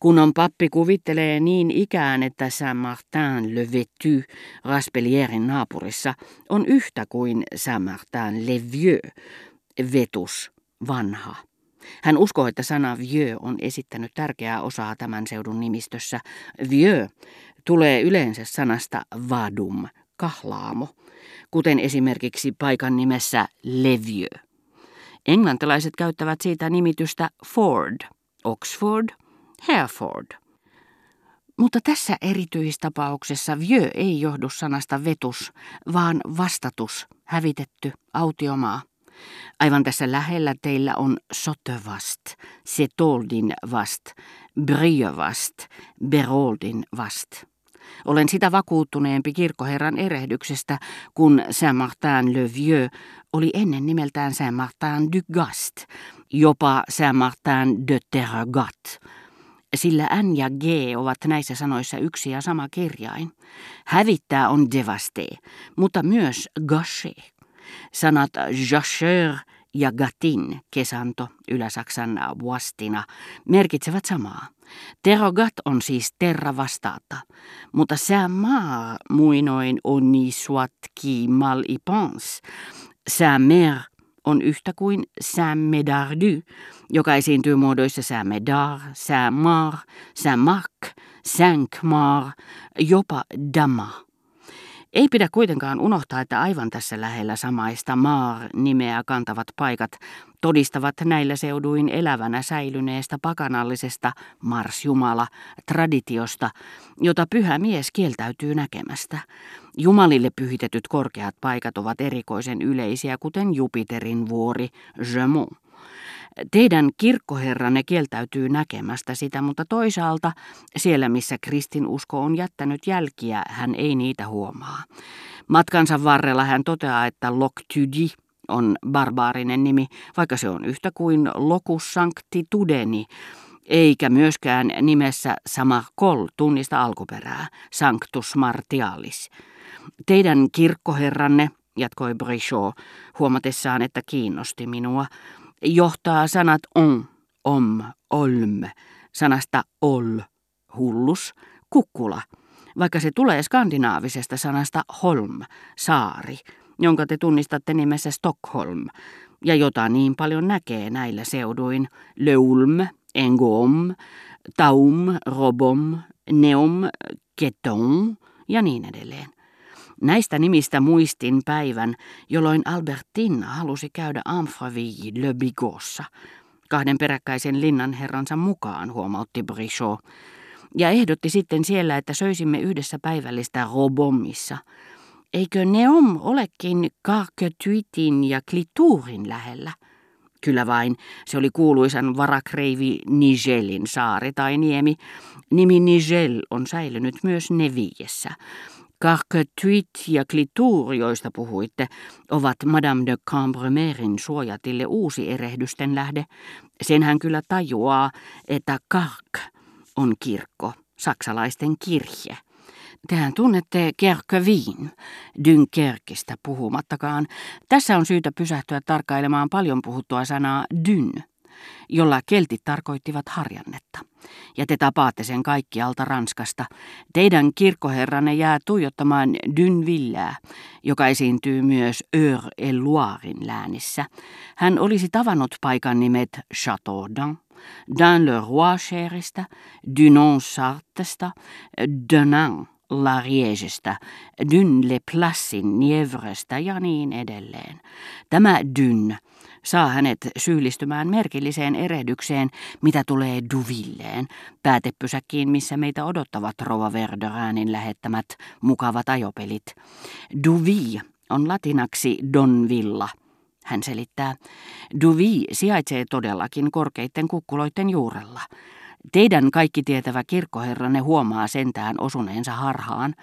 Kunnon pappi kuvittelee niin ikään, että Saint-Martin le Vêtu Raspelierin naapurissa on yhtä kuin Saint-Martin le Vieux, vetus, vanha. Hän uskoo, että sana vieux on esittänyt tärkeää osaa tämän seudun nimistössä. Vieux tulee yleensä sanasta vadum, kahlaamo, kuten esimerkiksi paikan nimessä Levieux. Englantilaiset käyttävät siitä nimitystä Ford, Oxford, Hereford. Mutta tässä erityistapauksessa vieux ei johdu sanasta vetus, vaan vastatus, hävitetty, autiomaa. Aivan tässä lähellä teillä on Sottevast, Setoldin vast, Briövast, Beroldin vast. Olen sitä vakuuttuneempi kirkkoherran erehdyksestä, kun Saint-Martin-le-Vieux oli ennen nimeltään Saint-Martin du Gast, jopa Saint-Martin de Terregat, sillä N ja G ovat näissä sanoissa yksi ja sama kirjain. Hävittää on devasté, mutta myös gâché. Sanat jacheur ja gatin, kesanto, Ylä-Saksan vuastina, merkitsevät samaa. Terogat on siis terra vastaata, mutta maa muinoin onni soit qui mal y pense. mer on yhtä kuin Saint-Médardu, joka esiintyy muodoissa Saint-Médard, Saint-Mar, Saint-Marc, Saint-Mar, jopa Dama. Ei pidä kuitenkaan unohtaa, että aivan tässä lähellä samaista maar-nimeä kantavat paikat todistavat näillä seuduin elävänä säilyneestä pakanallisesta Mars-Jumala traditiosta, jota pyhä mies kieltäytyy näkemästä. Jumalille pyhitetyt korkeat paikat ovat erikoisen yleisiä, kuten Jupiterin vuori Jemont. Teidän kirkkoherranne kieltäytyy näkemästä sitä, mutta toisaalta siellä, missä kristinusko on jättänyt jälkiä, hän ei niitä huomaa. Matkansa varrella hän toteaa, että Loktydi on barbaarinen nimi, vaikka se on yhtä kuin Locus Sancti Tudeni, eikä myöskään nimessä sama kol tunnista alkuperää, Sanctus Martialis. Teidän kirkkoherranne, jatkoi Brichot, huomatessaan, että kiinnosti minua, johtaa sanat on, om, olm, sanasta ol, hullus, kukkula, vaikka se tulee skandinaavisesta sanasta holm, saari, jonka te tunnistatte nimessä Stockholm, ja jota niin paljon näkee näillä seuduin, Leulm, Engom, Taum, Robom, Neom, Keton ja niin edelleen. Näistä nimistä muistin päivän, jolloin Albertina halusi käydä Amfraville Le Bigossa, kahden peräkkäisen linnanherransa mukaan, huomautti Brichot, ja ehdotti sitten siellä, että söisimme yhdessä päivällistä Robomissa. Eikö Neom olekin Carquetuitin ja Klituurin lähellä? Kyllä vain, se oli kuuluisan varakreivi Nigelin saari tai niemi. Nimi Nigel on säilynyt myös Neviessä. Carquetuit ja Clitour, joista puhuitte, ovat Madame de Cambremerin suojatille uusi erehdysten lähde. Sen hän kyllä tajuaa, että Kark on kirkko, saksalaisten kirje. Tehän tunnette Kerkövin, Dynkerkistä puhumattakaan. Tässä on syytä pysähtyä tarkkailemaan paljon puhuttua sanaa dyn jolla keltit tarkoittivat harjannetta. Ja te tapaatte sen kaikkialta Ranskasta. Teidän kirkkoherranne jää tuijottamaan Dynvillää, joka esiintyy myös Eur et Loirin läänissä. Hän olisi tavannut paikan nimet Chateaudun, Dan le Roicherista, Dunon Sartesta, Denain Lariegestä, Dyn le Plassin Nievrestä ja niin edelleen. Tämä Dyn saa hänet syyllistymään merkilliseen erehdykseen, mitä tulee Duvilleen, päätepysäkkiin, missä meitä odottavat Rova Verderäänin lähettämät mukavat ajopelit. Duvi on latinaksi Don Villa. Hän selittää, Duvi sijaitsee todellakin korkeitten kukkuloiden juurella. Teidän kaikki tietävä kirkkoherranne huomaa sentään osuneensa harhaan.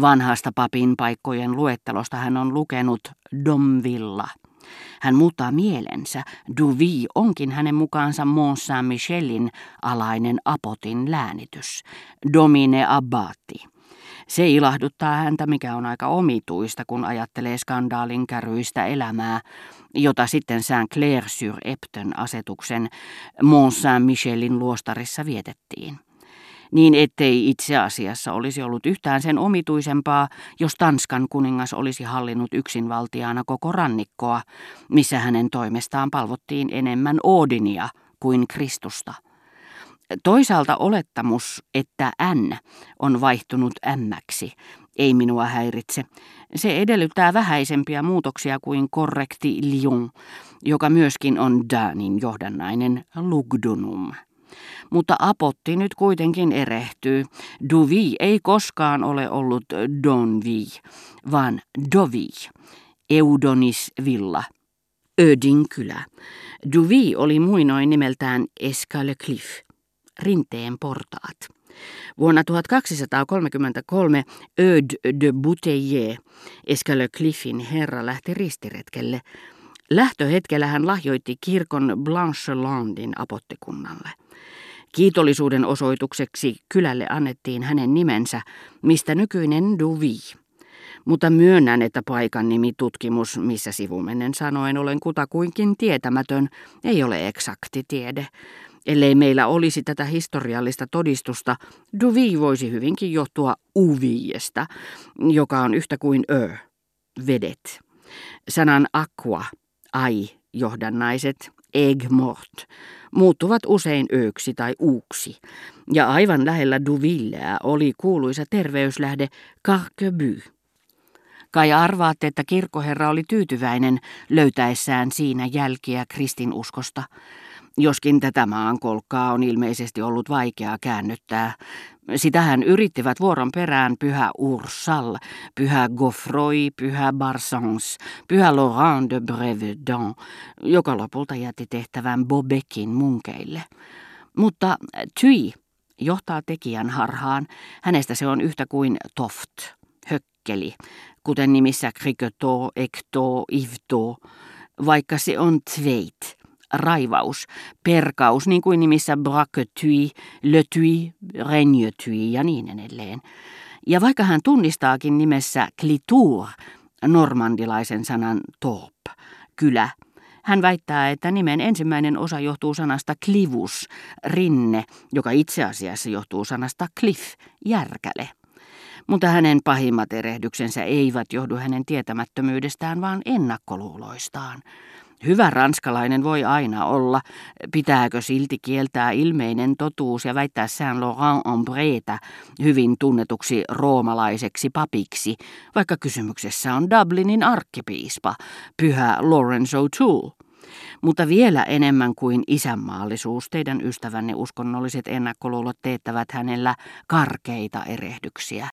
Vanhasta papin paikkojen luettelosta hän on lukenut Domvilla. Hän muuttaa mielensä. Duvi onkin hänen mukaansa Mont Saint-Michelin alainen apotin läänitys. Domine Abbati. Se ilahduttaa häntä, mikä on aika omituista, kun ajattelee skandaalin käryistä elämää, jota sitten Saint-Clair-sur-Epton asetuksen Mont Saint-Michelin luostarissa vietettiin niin ettei itse asiassa olisi ollut yhtään sen omituisempaa, jos Tanskan kuningas olisi hallinnut yksinvaltiaana koko rannikkoa, missä hänen toimestaan palvottiin enemmän Odinia kuin Kristusta. Toisaalta olettamus, että N on vaihtunut ämmäksi, ei minua häiritse. Se edellyttää vähäisempiä muutoksia kuin korrekti lion, joka myöskin on Danin johdannainen lugdunum. Mutta apotti nyt kuitenkin erehtyy. Duvi ei koskaan ole ollut Donvi, vaan Dovi, Eudonis villa, Ödin. Duvi oli muinoin nimeltään Escale Cliff, rinteen portaat. Vuonna 1233 Öd de Bouteille, Escale Cliffin herra, lähti ristiretkelle. Lähtöhetkellä hän lahjoitti kirkon Blanchelandin apottikunnalle. Kiitollisuuden osoitukseksi kylälle annettiin hänen nimensä, mistä nykyinen Duvi. Mutta myönnän, että paikan nimi tutkimus, missä sivumennen sanoen olen kutakuinkin tietämätön, ei ole eksakti tiede. Ellei meillä olisi tätä historiallista todistusta, Duvi voisi hyvinkin johtua uviesta, joka on yhtä kuin ö, vedet. Sanan aqua, ai, johdannaiset, egg mort, muuttuvat usein ööksi tai uuksi, ja aivan lähellä Duvilleä oli kuuluisa terveyslähde Carqueby. Kai arvaatte, että kirkkoherra oli tyytyväinen löytäessään siinä jälkiä kristinuskosta, joskin tätä maankolkkaa on ilmeisesti ollut vaikeaa käännyttää. Sitähän yrittivät vuoron perään pyhä Ursal, pyhä Goffroy, pyhä Barsans, pyhä Laurent de Brevedon, joka lopulta jätti tehtävän Bobekin munkeille. Mutta Tui johtaa tekijän harhaan. Hänestä se on yhtä kuin toft, hökkeli, kuten nimissä Criquetot, Ecto, Ivto, vaikka se on tveit, raivaus, perkaus, niin kuin nimissä braquetui, letui, renjötui ja niin edelleen. Ja vaikka hän tunnistaakin nimessä klitour, normandilaisen sanan torp, kylä, hän väittää, että nimen ensimmäinen osa johtuu sanasta klivus, rinne, joka itse asiassa johtuu sanasta cliff, järkäle. Mutta hänen pahimmat erehdyksensä eivät johdu hänen tietämättömyydestään, vaan ennakkoluuloistaan. Hyvä ranskalainen voi aina olla, pitääkö silti kieltää ilmeinen totuus ja väittää Saint Laurent Ombreetä hyvin tunnetuksi roomalaiseksi papiksi, vaikka kysymyksessä on Dublinin arkkipiispa, pyhä Lawrence O'Toole. Mutta vielä enemmän kuin isänmaallisuus, teidän ystävänne uskonnolliset ennakkoluulot teettävät hänellä karkeita erehdyksiä.